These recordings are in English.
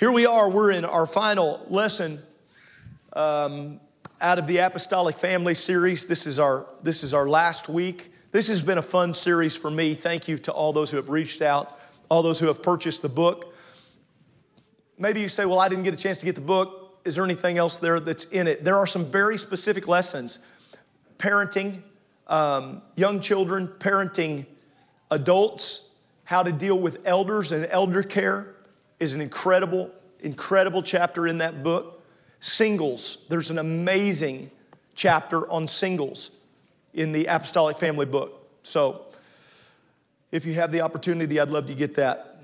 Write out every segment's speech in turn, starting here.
Here we are, we're in our final lesson um, out of the Apostolic Family series. This is, our, this is our last week. This has been a fun series for me. Thank you to all those who have reached out, all those who have purchased the book. Maybe you say, Well, I didn't get a chance to get the book. Is there anything else there that's in it? There are some very specific lessons parenting, um, young children, parenting adults, how to deal with elders and elder care is an incredible, incredible chapter in that book. Singles, there's an amazing chapter on singles in the Apostolic Family book. So, if you have the opportunity, I'd love to get that.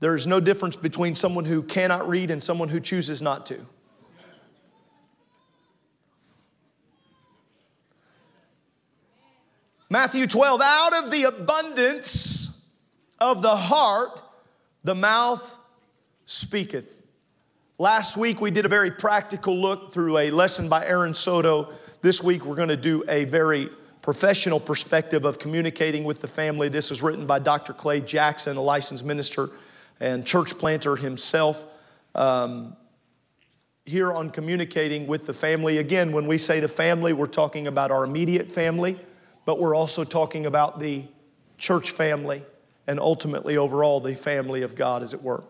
There is no difference between someone who cannot read and someone who chooses not to. Matthew 12, out of the abundance of the heart, the mouth speaketh. Last week we did a very practical look through a lesson by Aaron Soto. This week we're going to do a very professional perspective of communicating with the family. This was written by Dr. Clay Jackson, a licensed minister and church planter himself. Um, here on communicating with the family. Again, when we say the family, we're talking about our immediate family, but we're also talking about the church family and ultimately overall the family of God, as it were.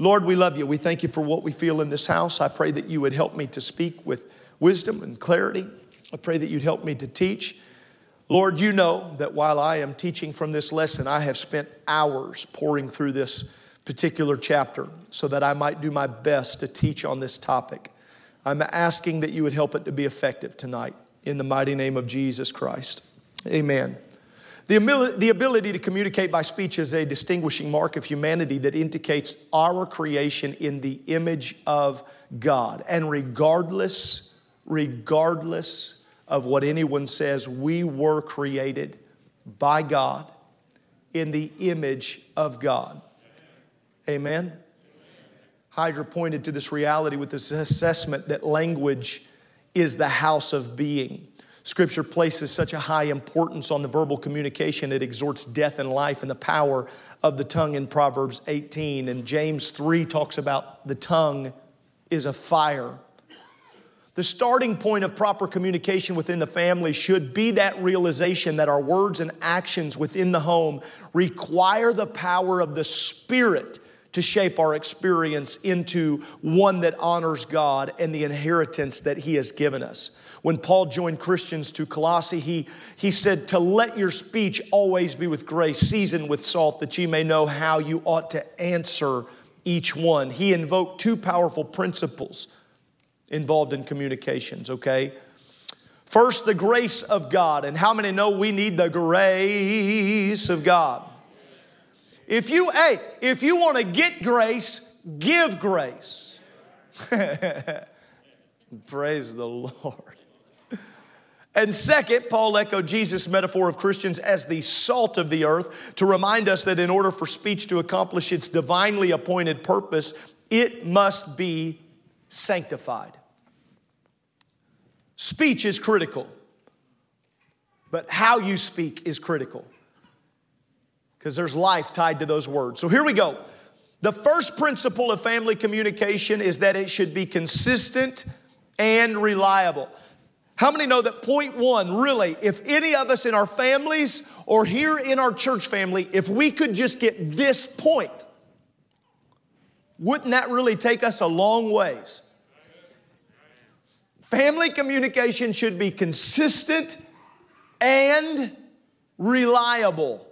Lord, we love you. We thank you for what we feel in this house. I pray that you would help me to speak with wisdom and clarity. I pray that you'd help me to teach. Lord, you know that while I am teaching from this lesson, I have spent hours pouring through this particular chapter so that I might do my best to teach on this topic. I'm asking that you would help it to be effective tonight in the mighty name of Jesus Christ. Amen. The ability, to communicate by speech is a distinguishing mark of humanity that indicates our creation in the image of God. And regardless, regardless of what anyone says, we were created by God in the image of God. Amen? Heidegger pointed to this reality with this assessment that language is the house of being. Scripture places such a high importance on the verbal communication, it exhorts death and life and the power of the tongue in Proverbs 18. And James 3 talks about the tongue is a fire. The starting point of proper communication within the family should be that realization that our words and actions within the home require the power of the Spirit to shape our experience into one that honors God and the inheritance that He has given us. When Paul joined Christians to Colossae, he, he said, To let your speech always be with grace, seasoned with salt, that ye may know how you ought to answer each one. He invoked two powerful principles involved in communications, okay? First, the grace of God. And how many know we need the grace of God? If you, hey, if you want to get grace, give grace. Praise the Lord. And second, Paul echoed Jesus' metaphor of Christians as the salt of the earth to remind us that in order for speech to accomplish its divinely appointed purpose, it must be sanctified. Speech is critical, but how you speak is critical because there's life tied to those words. So here we go. The first principle of family communication is that it should be consistent and reliable. How many know that point one, really, if any of us in our families or here in our church family, if we could just get this point, wouldn't that really take us a long ways? Family communication should be consistent and reliable.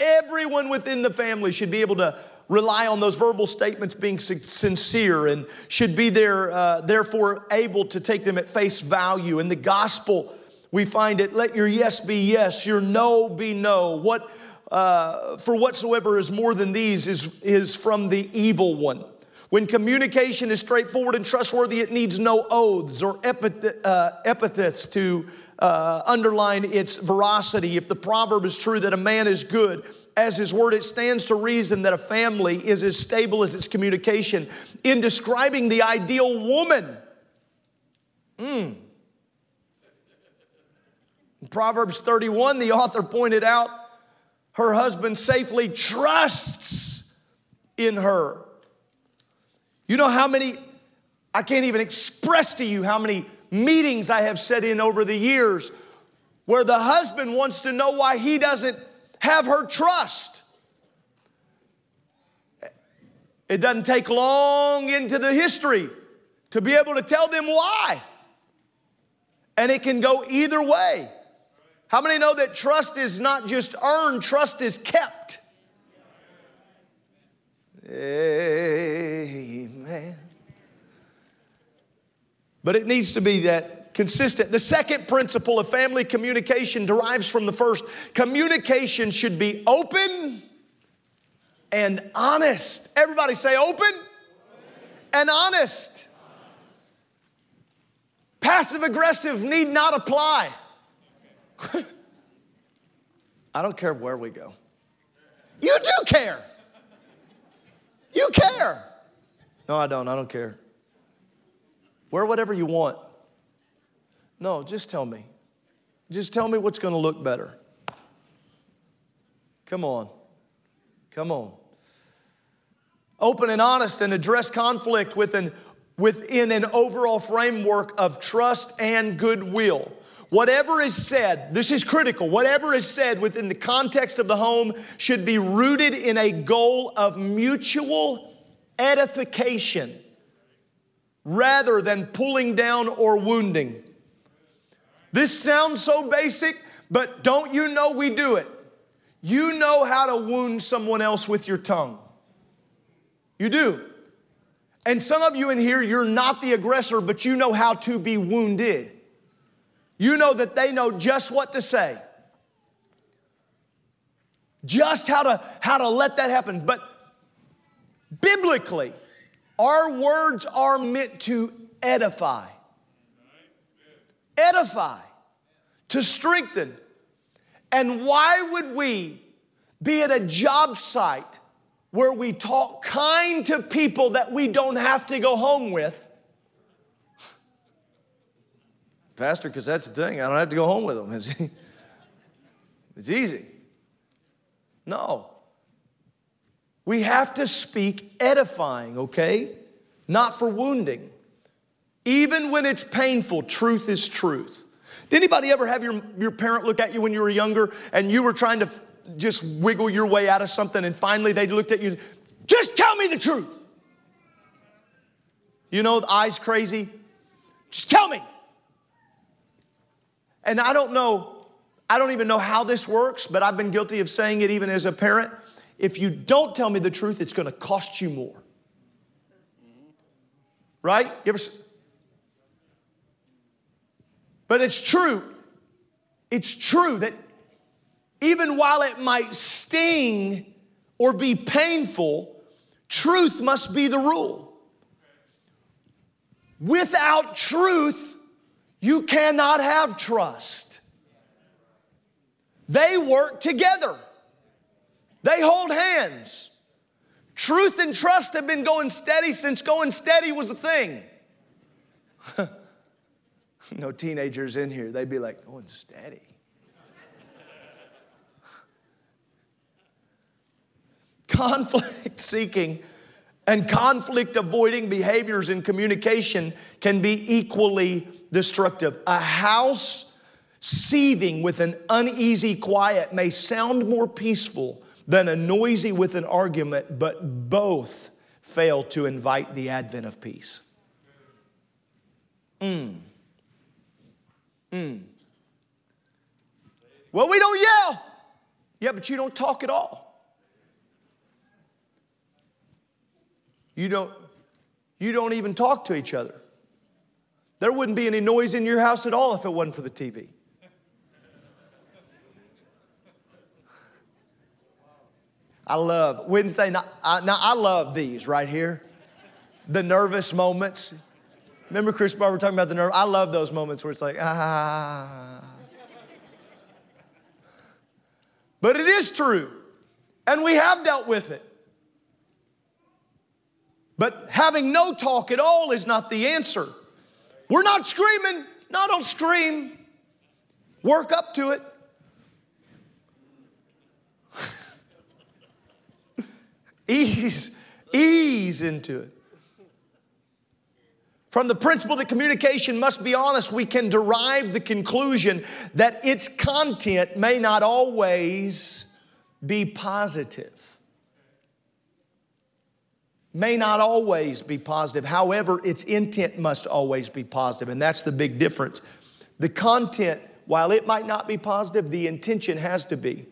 Everyone within the family should be able to rely on those verbal statements being sincere and should be there, uh, therefore able to take them at face value. In the gospel, we find it let your yes be yes, your no be no. What uh, for whatsoever is more than these is, is from the evil one. When communication is straightforward and trustworthy, it needs no oaths or epith- uh, epithets to uh, underline its veracity. If the proverb is true that a man is good as his word, it stands to reason that a family is as stable as its communication. In describing the ideal woman, mm. In Proverbs 31, the author pointed out her husband safely trusts in her. You know how many, I can't even express to you how many meetings I have set in over the years where the husband wants to know why he doesn't have her trust. It doesn't take long into the history to be able to tell them why. And it can go either way. How many know that trust is not just earned, trust is kept? Amen. But it needs to be that consistent. The second principle of family communication derives from the first. Communication should be open and honest. Everybody say open and honest. Passive aggressive need not apply. I don't care where we go. You do care. You care. No, I don't. I don't care. Wear whatever you want. No, just tell me. Just tell me what's going to look better. Come on. Come on. Open and honest and address conflict within, within an overall framework of trust and goodwill. Whatever is said, this is critical, whatever is said within the context of the home should be rooted in a goal of mutual edification rather than pulling down or wounding. This sounds so basic, but don't you know we do it? You know how to wound someone else with your tongue. You do. And some of you in here, you're not the aggressor, but you know how to be wounded. You know that they know just what to say. Just how to how to let that happen. But biblically, our words are meant to edify. Edify, to strengthen. And why would we be at a job site where we talk kind to people that we don't have to go home with Pastor, because that's the thing. I don't have to go home with them. It's easy. No. We have to speak edifying, okay? Not for wounding. Even when it's painful, truth is truth. Did anybody ever have your, your parent look at you when you were younger and you were trying to just wiggle your way out of something and finally they looked at you, just tell me the truth? You know, the eyes crazy? Just tell me. And I don't know, I don't even know how this works, but I've been guilty of saying it even as a parent. If you don't tell me the truth, it's going to cost you more. Right? You ever? But it's true. It's true that even while it might sting or be painful, truth must be the rule. Without truth, you cannot have trust. They work together, they hold hands. Truth and trust have been going steady since going steady was a thing. no teenagers in here, they'd be like, going steady. Conflict seeking and conflict avoiding behaviors in communication can be equally destructive. A house seething with an uneasy quiet may sound more peaceful than a noisy with an argument, but both fail to invite the advent of peace. Mm. Mm. Well, we don't yell. Yeah, but you don't talk at all. You don't, you don't even talk to each other. There wouldn't be any noise in your house at all if it wasn't for the TV. I love Wednesday night. I, now, I love these right here. The nervous moments. Remember Chris Barber talking about the nerve? I love those moments where it's like, ah. But it is true. And we have dealt with it. But having no talk at all is not the answer. We're not screaming. No, don't scream. Work up to it. Ease, ease into it. From the principle that communication must be honest, we can derive the conclusion that its content may not always be positive. May not always be positive. However, its intent must always be positive, and that's the big difference. The content, while it might not be positive, the intention has to be.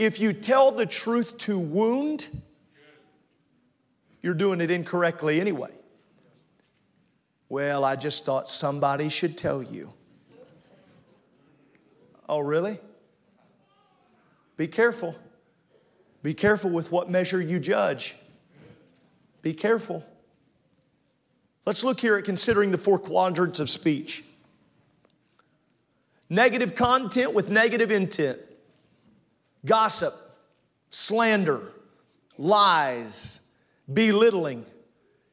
If you tell the truth to wound, you're doing it incorrectly anyway. Well, I just thought somebody should tell you. Oh, really? Be careful. Be careful with what measure you judge. Be careful. Let's look here at considering the four quadrants of speech negative content with negative intent, gossip, slander, lies, belittling.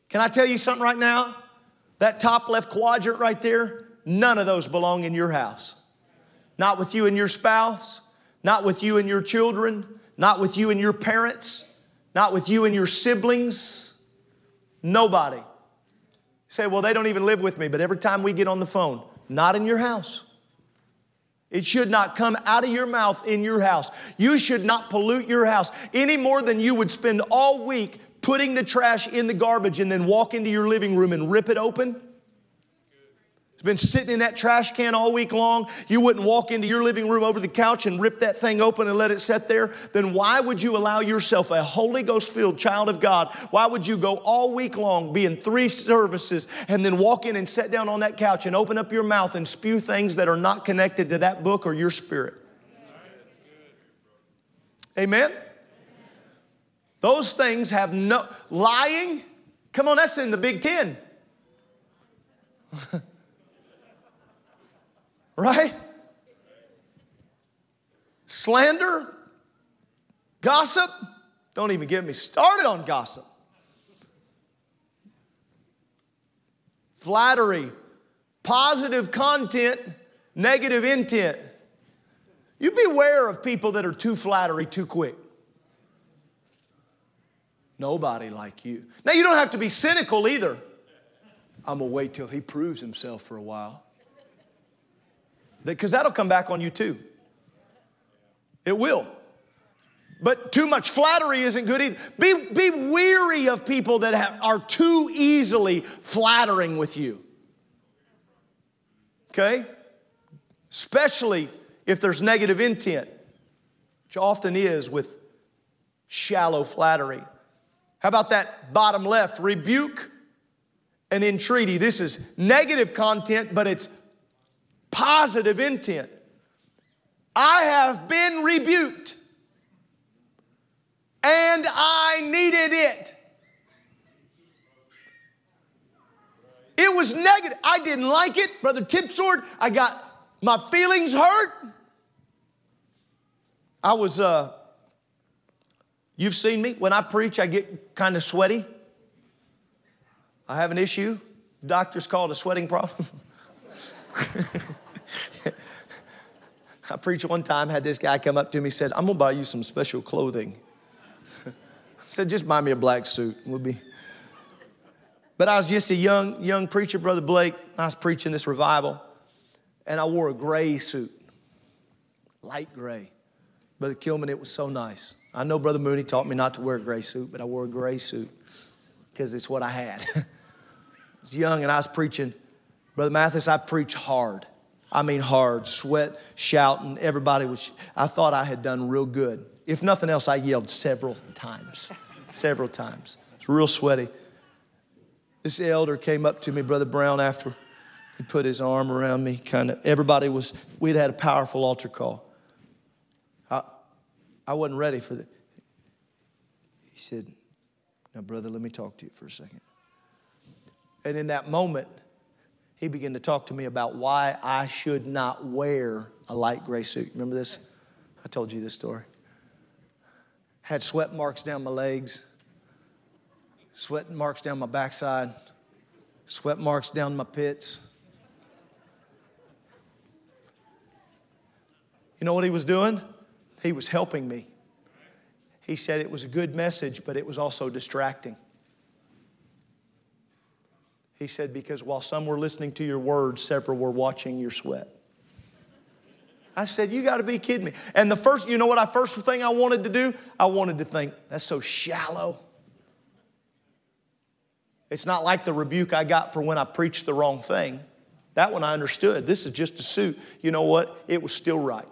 Can I tell you something right now? That top left quadrant right there, none of those belong in your house. Not with you and your spouse, not with you and your children, not with you and your parents, not with you and your siblings. Nobody. You say, well, they don't even live with me, but every time we get on the phone, not in your house. It should not come out of your mouth in your house. You should not pollute your house any more than you would spend all week putting the trash in the garbage and then walk into your living room and rip it open? It's been sitting in that trash can all week long. You wouldn't walk into your living room over the couch and rip that thing open and let it sit there. Then why would you allow yourself, a Holy Ghost filled child of God, why would you go all week long, be in three services, and then walk in and sit down on that couch and open up your mouth and spew things that are not connected to that book or your spirit? Amen? Those things have no lying. Come on, that's in the Big Ten. right? Slander, gossip. Don't even get me started on gossip. Flattery, positive content, negative intent. You beware of people that are too flattery too quick. Nobody like you. Now, you don't have to be cynical either. I'm going to wait till he proves himself for a while. Because that'll come back on you too. It will. But too much flattery isn't good either. Be, be weary of people that have, are too easily flattering with you. Okay? Especially if there's negative intent, which often is with shallow flattery. How about that bottom left? Rebuke and entreaty. This is negative content, but it's positive intent. I have been rebuked and I needed it. It was negative. I didn't like it, Brother Tipsword. I got my feelings hurt. I was uh, You've seen me. When I preach, I get kind of sweaty. I have an issue. Doctors call it a sweating problem. I preached one time, had this guy come up to me, said, I'm gonna buy you some special clothing. I said, just buy me a black suit. We'll be. But I was just a young, young preacher, Brother Blake. I was preaching this revival, and I wore a gray suit, light gray. Brother Kilman, it was so nice. I know Brother Mooney taught me not to wear a gray suit, but I wore a gray suit because it's what I had. I was young and I was preaching. Brother Mathis, I preach hard. I mean hard, sweat, shouting. Everybody was, I thought I had done real good. If nothing else, I yelled several times. several times. It's real sweaty. This elder came up to me, Brother Brown, after he put his arm around me. Kind of, everybody was, we'd had a powerful altar call. I I wasn't ready for that. He said, Now, brother, let me talk to you for a second. And in that moment, he began to talk to me about why I should not wear a light gray suit. Remember this? I told you this story. Had sweat marks down my legs, sweat marks down my backside, sweat marks down my pits. You know what he was doing? He was helping me. He said it was a good message, but it was also distracting. He said, because while some were listening to your words, several were watching your sweat. I said, You got to be kidding me. And the first, you know what I first thing I wanted to do? I wanted to think, that's so shallow. It's not like the rebuke I got for when I preached the wrong thing. That one I understood. This is just a suit. You know what? It was still right.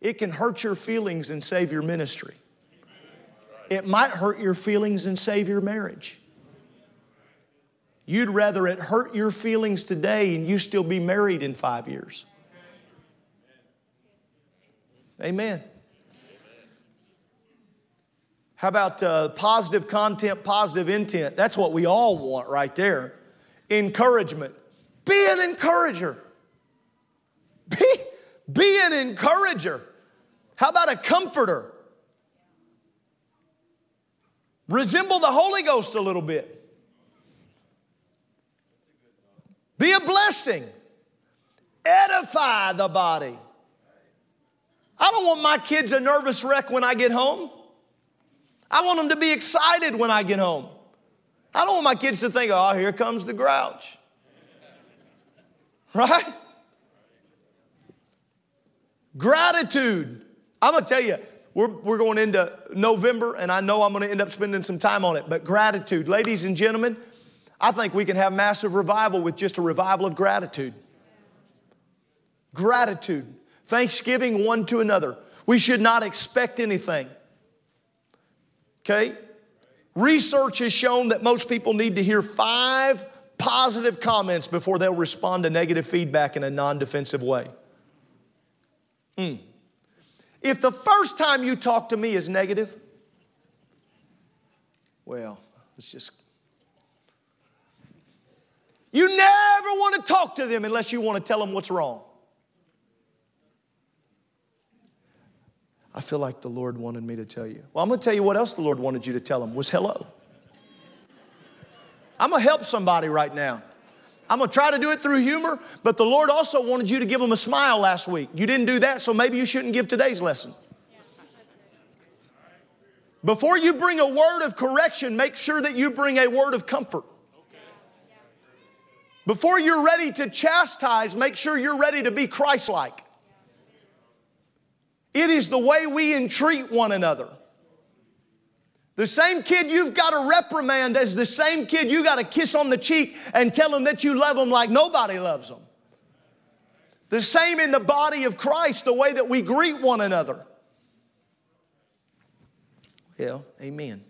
It can hurt your feelings and save your ministry. It might hurt your feelings and save your marriage. You'd rather it hurt your feelings today and you still be married in five years. Amen. How about uh, positive content, positive intent? That's what we all want right there. Encouragement. Be an encourager. Be, be an encourager. How about a comforter? Resemble the Holy Ghost a little bit. Be a blessing. Edify the body. I don't want my kids a nervous wreck when I get home. I want them to be excited when I get home. I don't want my kids to think, oh, here comes the grouch. Right? Gratitude. I'm going to tell you, we're, we're going into November, and I know I'm going to end up spending some time on it, but gratitude. Ladies and gentlemen, I think we can have massive revival with just a revival of gratitude. Gratitude. Thanksgiving one to another. We should not expect anything. Okay? Research has shown that most people need to hear five positive comments before they'll respond to negative feedback in a non defensive way. Mm. If the first time you talk to me is negative, well, it's just. You never want to talk to them unless you want to tell them what's wrong. I feel like the Lord wanted me to tell you. Well, I'm going to tell you what else the Lord wanted you to tell them was hello. I'm going to help somebody right now. I'm going to try to do it through humor, but the Lord also wanted you to give them a smile last week. You didn't do that, so maybe you shouldn't give today's lesson. Before you bring a word of correction, make sure that you bring a word of comfort. Before you're ready to chastise, make sure you're ready to be Christ like. It is the way we entreat one another. The same kid you've got to reprimand as the same kid you got to kiss on the cheek and tell them that you love them like nobody loves them. The same in the body of Christ, the way that we greet one another. Well, amen.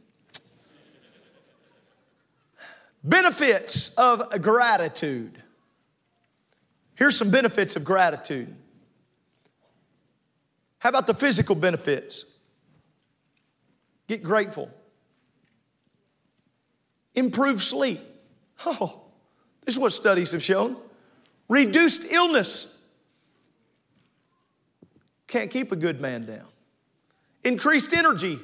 Benefits of gratitude. Here's some benefits of gratitude. How about the physical benefits? Get grateful. Improve sleep. Oh, this is what studies have shown. Reduced illness. Can't keep a good man down. Increased energy.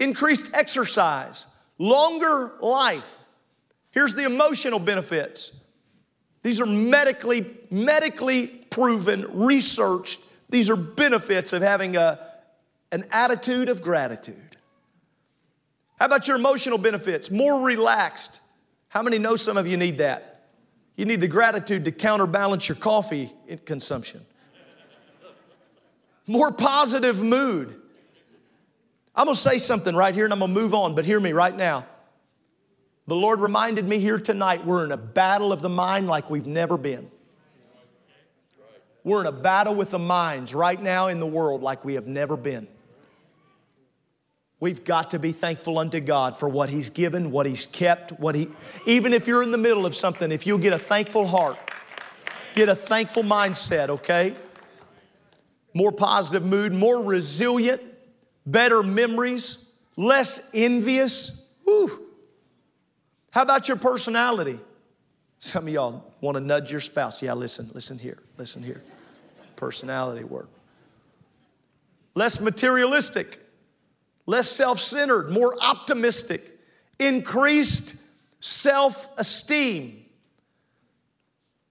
Increased exercise. Longer life. Here's the emotional benefits. These are medically, medically proven, researched these are benefits of having a, an attitude of gratitude. How about your emotional benefits? More relaxed. How many know some of you need that? You need the gratitude to counterbalance your coffee consumption. More positive mood. I'm gonna say something right here and I'm gonna move on, but hear me right now. The Lord reminded me here tonight we're in a battle of the mind like we've never been. We're in a battle with the minds right now in the world like we have never been. We've got to be thankful unto God for what He's given, what He's kept, what He, even if you're in the middle of something, if you'll get a thankful heart, get a thankful mindset, okay? More positive mood, more resilient, better memories, less envious. Whew. How about your personality? Some of y'all want to nudge your spouse. Yeah, listen, listen here, listen here. Personality work. Less materialistic, less self centered, more optimistic, increased self esteem,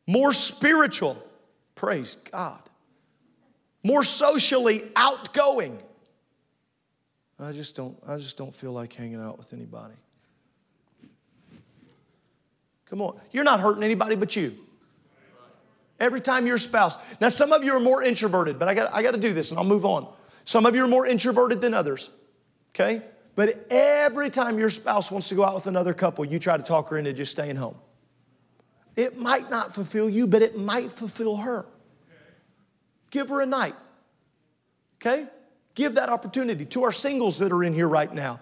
more spiritual. Praise God. More socially outgoing. I just don't I just don't feel like hanging out with anybody. Come on. You're not hurting anybody but you. Every time your spouse. Now, some of you are more introverted, but I got, I got to do this and I'll move on. Some of you are more introverted than others, okay? But every time your spouse wants to go out with another couple, you try to talk her into just staying home. It might not fulfill you, but it might fulfill her. Give her a night, okay? Give that opportunity to our singles that are in here right now.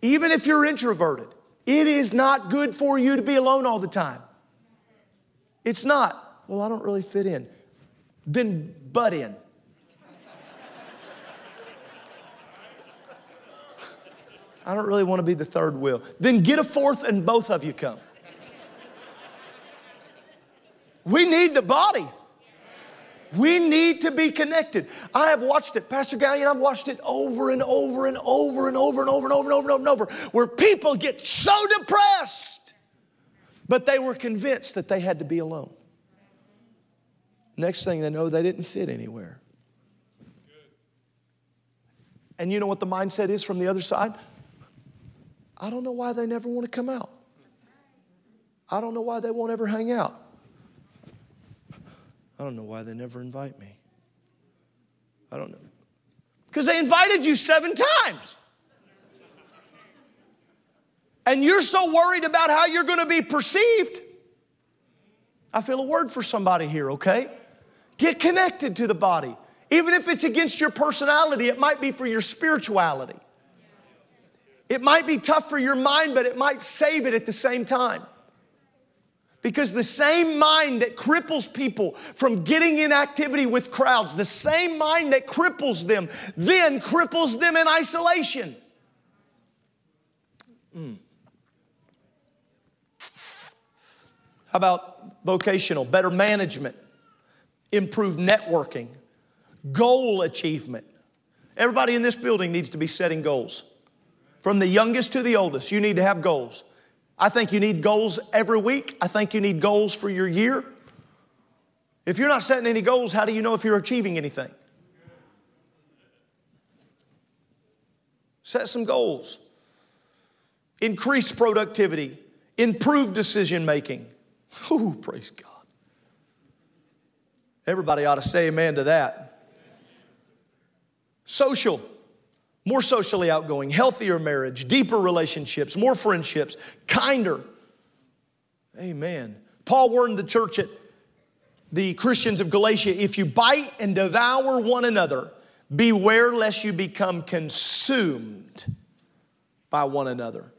Even if you're introverted, it is not good for you to be alone all the time. It's not. Well, I don't really fit in. Then butt in. I don't really want to be the third wheel. Then get a fourth and both of you come. We need the body. We need to be connected. I have watched it, Pastor Gallion, I've watched it over and over and over and over and over and over and over and over and over, where people get so depressed, but they were convinced that they had to be alone. Next thing they know, they didn't fit anywhere. And you know what the mindset is from the other side? I don't know why they never want to come out. I don't know why they won't ever hang out. I don't know why they never invite me. I don't know. Because they invited you seven times. And you're so worried about how you're going to be perceived. I feel a word for somebody here, okay? Get connected to the body. Even if it's against your personality, it might be for your spirituality. It might be tough for your mind, but it might save it at the same time. Because the same mind that cripples people from getting in activity with crowds, the same mind that cripples them, then cripples them in isolation. Mm. How about vocational? Better management, improved networking, goal achievement. Everybody in this building needs to be setting goals. From the youngest to the oldest, you need to have goals. I think you need goals every week. I think you need goals for your year. If you're not setting any goals, how do you know if you're achieving anything? Set some goals. Increase productivity, improve decision making. Ooh, praise God. Everybody ought to say amen to that. Social more socially outgoing, healthier marriage, deeper relationships, more friendships, kinder. Amen. Paul warned the church at the Christians of Galatia if you bite and devour one another, beware lest you become consumed by one another.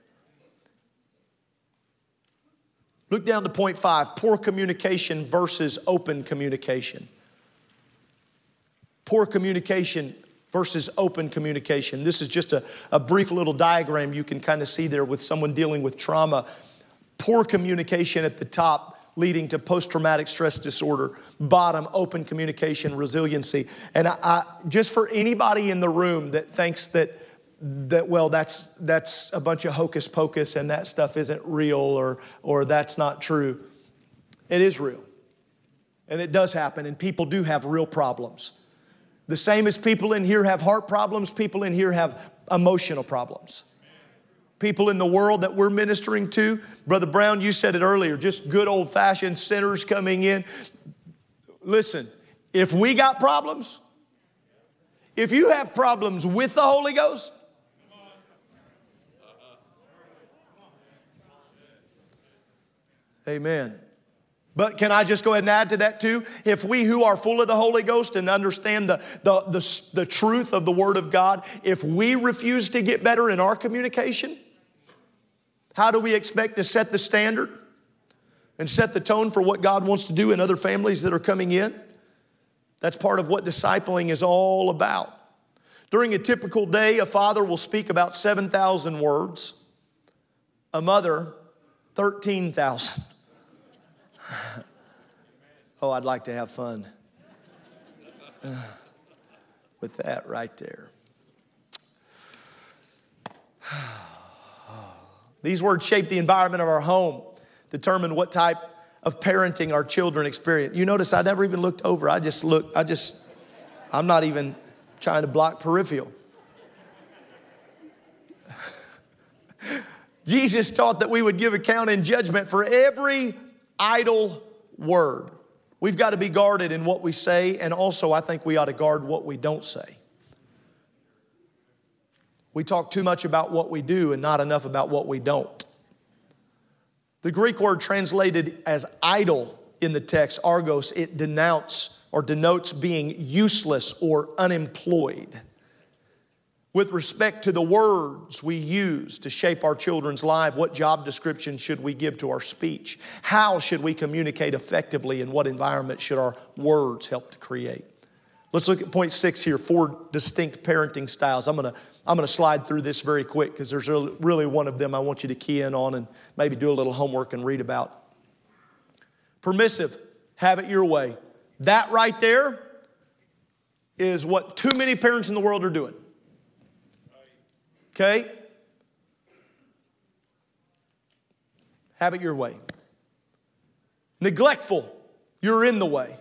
Look down to point five poor communication versus open communication. Poor communication versus open communication. This is just a, a brief little diagram you can kind of see there with someone dealing with trauma. Poor communication at the top leading to post traumatic stress disorder. Bottom, open communication, resiliency. And I, I, just for anybody in the room that thinks that, that well, that's, that's a bunch of hocus pocus and that stuff isn't real or, or that's not true, it is real. And it does happen, and people do have real problems. The same as people in here have heart problems, people in here have emotional problems. People in the world that we're ministering to, Brother Brown, you said it earlier, just good old fashioned sinners coming in. Listen, if we got problems, if you have problems with the Holy Ghost, Amen. But can I just go ahead and add to that too? If we who are full of the Holy Ghost and understand the, the, the, the, truth of the Word of God, if we refuse to get better in our communication, how do we expect to set the standard and set the tone for what God wants to do in other families that are coming in? That's part of what discipling is all about. During a typical day, a father will speak about 7,000 words, a mother, 13,000. Oh, I'd like to have fun uh, with that right there. These words shape the environment of our home, determine what type of parenting our children experience. You notice I never even looked over. I just look, I just, I'm not even trying to block peripheral. Jesus taught that we would give account in judgment for every idle word. We've got to be guarded in what we say, and also I think we ought to guard what we don't say. We talk too much about what we do and not enough about what we don't. The Greek word translated as idle in the text, argos, it denounce or denotes being useless or unemployed. With respect to the words we use to shape our children's life, what job description should we give to our speech? How should we communicate effectively, and what environment should our words help to create? Let's look at point six here four distinct parenting styles. I'm gonna, I'm gonna slide through this very quick because there's really one of them I want you to key in on and maybe do a little homework and read about. Permissive, have it your way. That right there is what too many parents in the world are doing. Okay? Have it your way. Neglectful, you're in the way.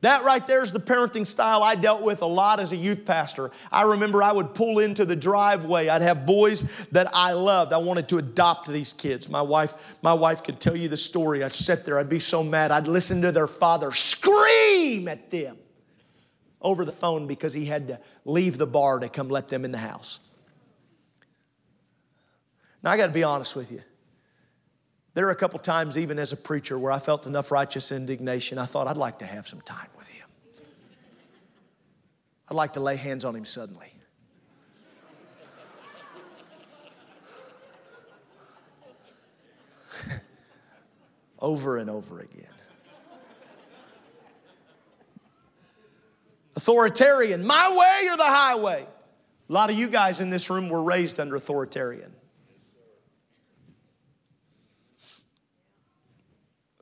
That right there is the parenting style I dealt with a lot as a youth pastor. I remember I would pull into the driveway. I'd have boys that I loved. I wanted to adopt these kids. My wife, my wife could tell you the story. I'd sit there, I'd be so mad. I'd listen to their father scream at them over the phone because he had to leave the bar to come let them in the house. Now I got to be honest with you. There are a couple times, even as a preacher, where I felt enough righteous indignation. I thought I'd like to have some time with him. I'd like to lay hands on him suddenly. over and over again. Authoritarian, my way or the highway. A lot of you guys in this room were raised under authoritarian.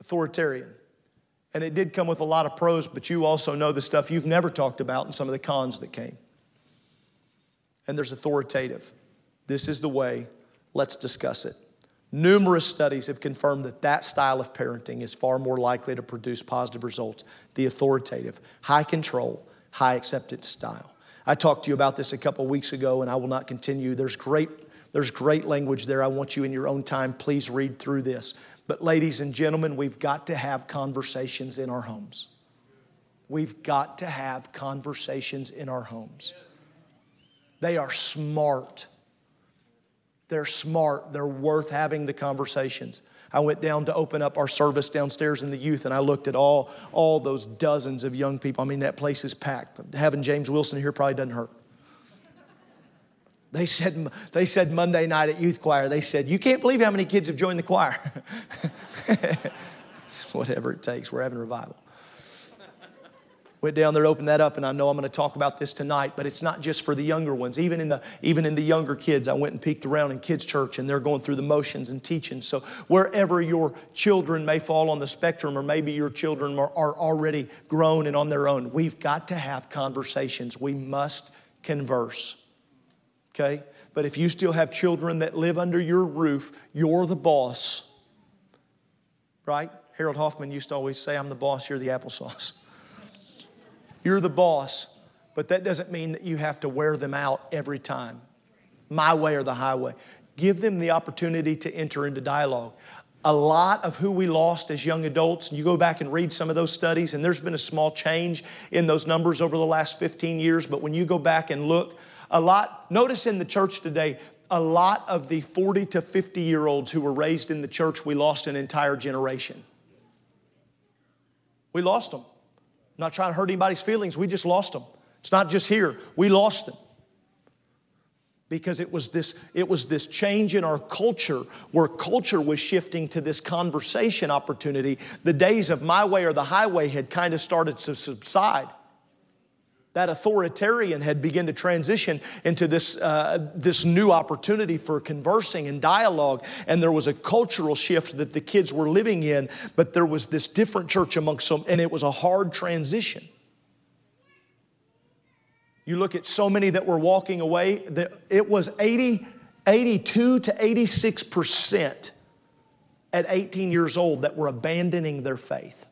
authoritarian. And it did come with a lot of pros, but you also know the stuff you've never talked about and some of the cons that came. And there's authoritative. This is the way, let's discuss it. Numerous studies have confirmed that that style of parenting is far more likely to produce positive results. The authoritative, high control, high acceptance style. I talked to you about this a couple weeks ago, and I will not continue. There's great, there's great language there. I want you in your own time, please read through this. But, ladies and gentlemen, we've got to have conversations in our homes. We've got to have conversations in our homes. They are smart. They're smart. They're worth having the conversations. I went down to open up our service downstairs in the youth and I looked at all, all those dozens of young people. I mean, that place is packed. Having James Wilson here probably doesn't hurt. They said, they said Monday night at youth choir, they said, You can't believe how many kids have joined the choir. Whatever it takes, we're having revival. Went down there, opened that up, and I know I'm going to talk about this tonight, but it's not just for the younger ones. Even in the, even in the younger kids, I went and peeked around in kids' church, and they're going through the motions and teaching. So, wherever your children may fall on the spectrum, or maybe your children are, are already grown and on their own, we've got to have conversations. We must converse okay? But if you still have children that live under your roof, you're the boss, right? Harold Hoffman used to always say, I'm the boss, you're the applesauce. You're the boss, but that doesn't mean that you have to wear them out every time, my way or the highway. Give them the opportunity to enter into dialogue. A lot of who we lost as young adults, and you go back and read some of those studies, and there's been a small change in those numbers over the last 15 years, but when you go back and look, a lot, notice in the church today, a lot of the 40 to 50 year olds who were raised in the church, we lost an entire generation. We lost them. I'm not trying to hurt anybody's feelings, we just lost them. It's not just here, we lost them. Because it was, this, it was this change in our culture where culture was shifting to this conversation opportunity. The days of my way or the highway had kind of started to subside. That authoritarian had begun to transition into this, uh, this new opportunity for conversing and dialogue. And there was a cultural shift that the kids were living in, but there was this different church amongst them, and it was a hard transition. You look at so many that were walking away, it was 80, 82 to 86% at 18 years old that were abandoning their faith.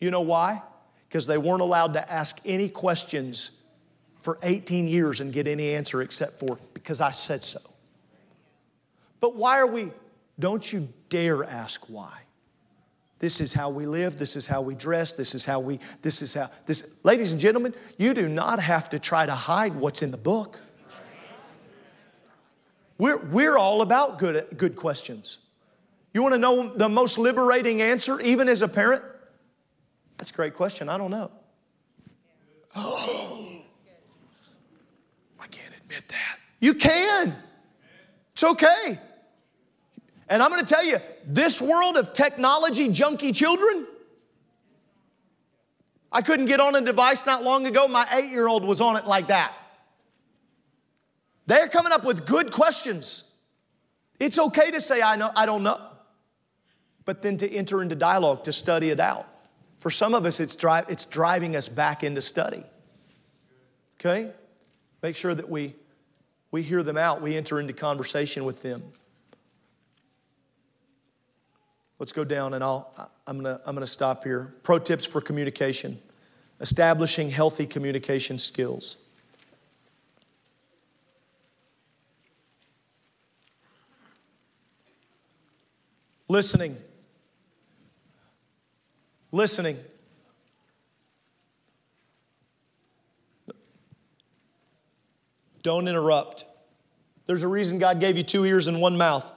You know why? Because they weren't allowed to ask any questions for 18 years and get any answer except for because I said so. But why are we? Don't you dare ask why. This is how we live, this is how we dress, this is how we, this is how, this, ladies and gentlemen, you do not have to try to hide what's in the book. We're, we're all about good, good questions. You want to know the most liberating answer, even as a parent? That's a great question. I don't know. Oh, I can't admit that. You can. It's okay. And I'm going to tell you, this world of technology junkie children, I couldn't get on a device not long ago. My eight year old was on it like that. They're coming up with good questions. It's okay to say, I, know, I don't know, but then to enter into dialogue, to study it out. For some of us, it's, dri- it's driving us back into study. Okay? Make sure that we, we hear them out, we enter into conversation with them. Let's go down and I'll, I'm gonna, I'm gonna stop here. Pro tips for communication establishing healthy communication skills. Listening listening. Don't interrupt. There's a reason God gave you two ears and one mouth.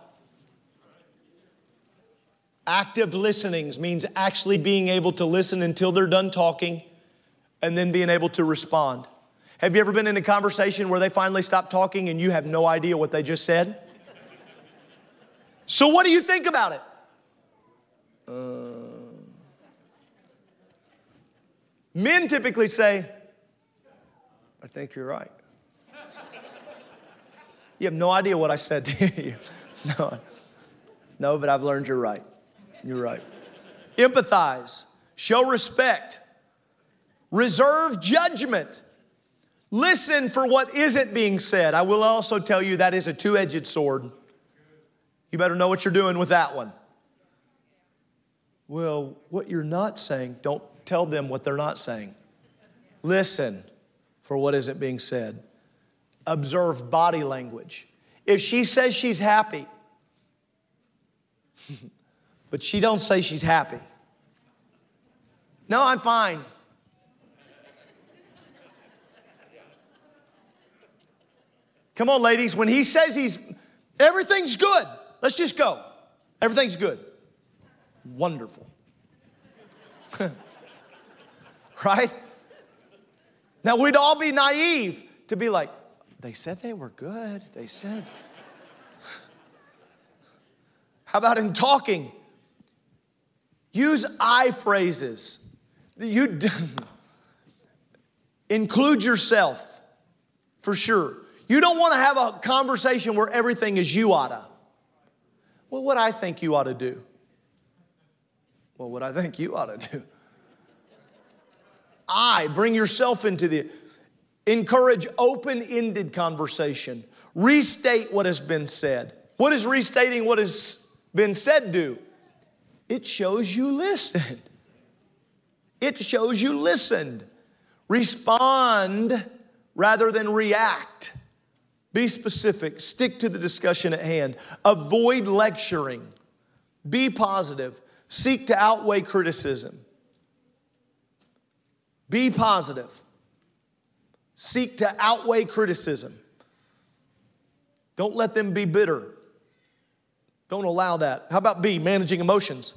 Active listenings means actually being able to listen until they're done talking and then being able to respond. Have you ever been in a conversation where they finally stop talking and you have no idea what they just said? so, what do you think about it? Uh, Men typically say, I think you're right. You have no idea what I said to you. no, no, but I've learned you're right. You're right. Empathize, show respect, reserve judgment, listen for what isn't being said. I will also tell you that is a two edged sword. You better know what you're doing with that one. Well, what you're not saying, don't tell them what they're not saying. Listen for what isn't being said. Observe body language. If she says she's happy, but she don't say she's happy. No, I'm fine. Come on, ladies. When he says he's everything's good, let's just go. Everything's good. Wonderful. right? Now, we'd all be naive to be like, they said they were good. They said. How about in talking? Use I phrases. You include yourself for sure. You don't want to have a conversation where everything is you oughta. Well, what I think you ought to do. Well, what I think you ought to do. I, bring yourself into the, encourage open ended conversation. Restate what has been said. What is restating what has been said do? It shows you listened. It shows you listened. Respond rather than react. Be specific. Stick to the discussion at hand. Avoid lecturing. Be positive. Seek to outweigh criticism. Be positive. Seek to outweigh criticism. Don't let them be bitter. Don't allow that. How about B, managing emotions?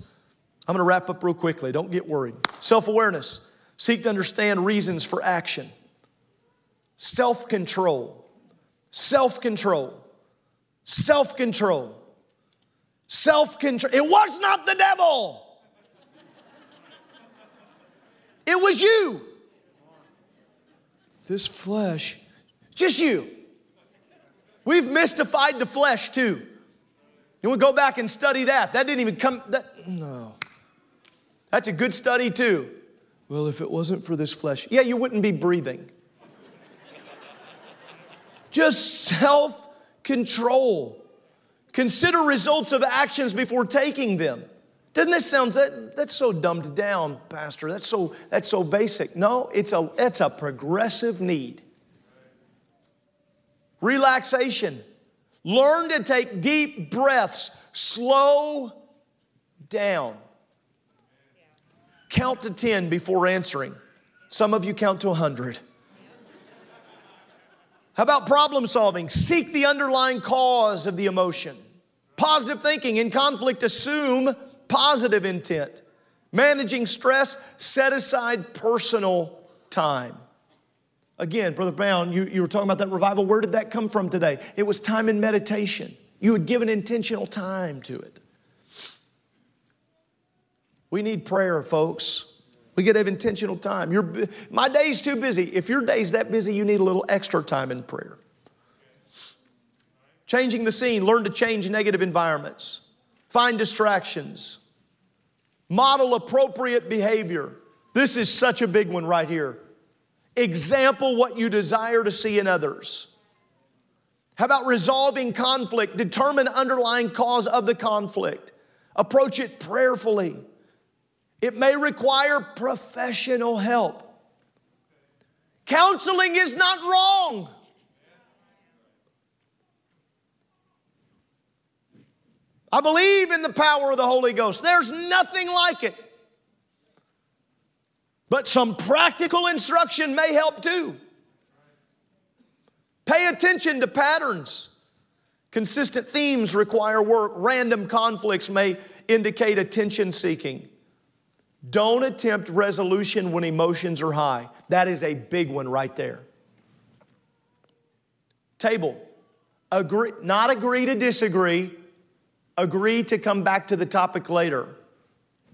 I'm going to wrap up real quickly. Don't get worried. Self awareness. Seek to understand reasons for action. Self control. Self control. Self control. Self control. It was not the devil. It was you. this flesh, just you. We've mystified the flesh too. And we go back and study that. That didn't even come, that, no. That's a good study too. Well, if it wasn't for this flesh, yeah, you wouldn't be breathing. Just self control. Consider results of actions before taking them. Doesn't this sound that that's so dumbed down, Pastor? That's so that's so basic. No, it's a it's a progressive need. Relaxation. Learn to take deep breaths. Slow down. Count to 10 before answering. Some of you count to 100. How about problem solving? Seek the underlying cause of the emotion. Positive thinking. In conflict, assume positive intent. Managing stress, set aside personal time. Again, Brother Brown, you, you were talking about that revival. Where did that come from today? It was time in meditation. You had given intentional time to it. We need prayer, folks. We got to have intentional time. Your, my day's too busy. If your day's that busy, you need a little extra time in prayer. Changing the scene, learn to change negative environments, find distractions, model appropriate behavior. This is such a big one right here. Example what you desire to see in others. How about resolving conflict? Determine underlying cause of the conflict. Approach it prayerfully. It may require professional help. Counseling is not wrong. I believe in the power of the Holy Ghost. There's nothing like it. But some practical instruction may help too. Pay attention to patterns. Consistent themes require work. Random conflicts may indicate attention seeking. Don't attempt resolution when emotions are high. That is a big one right there. Table. Agree, not agree to disagree, agree to come back to the topic later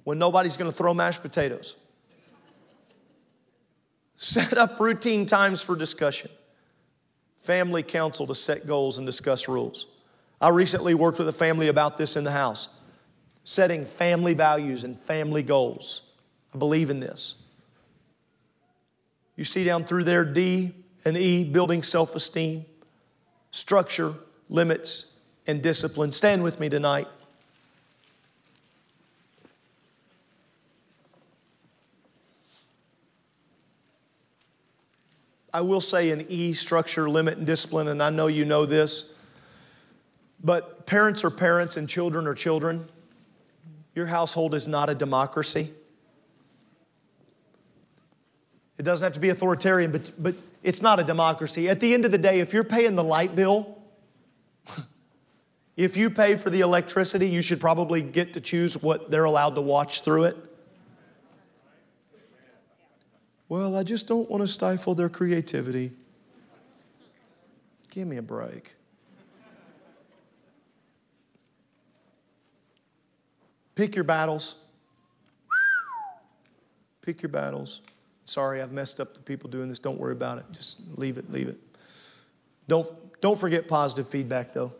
when nobody's going to throw mashed potatoes. Set up routine times for discussion. Family council to set goals and discuss rules. I recently worked with a family about this in the house, setting family values and family goals. I believe in this. You see down through there D and E, building self esteem, structure, limits, and discipline. Stand with me tonight. I will say an E structure, limit, and discipline, and I know you know this, but parents are parents and children are children. Your household is not a democracy. It doesn't have to be authoritarian, but, but it's not a democracy. At the end of the day, if you're paying the light bill, if you pay for the electricity, you should probably get to choose what they're allowed to watch through it. Well, I just don't want to stifle their creativity. Give me a break. Pick your battles. Pick your battles. Sorry, I've messed up the people doing this. Don't worry about it. Just leave it, leave it. Don't, don't forget positive feedback, though.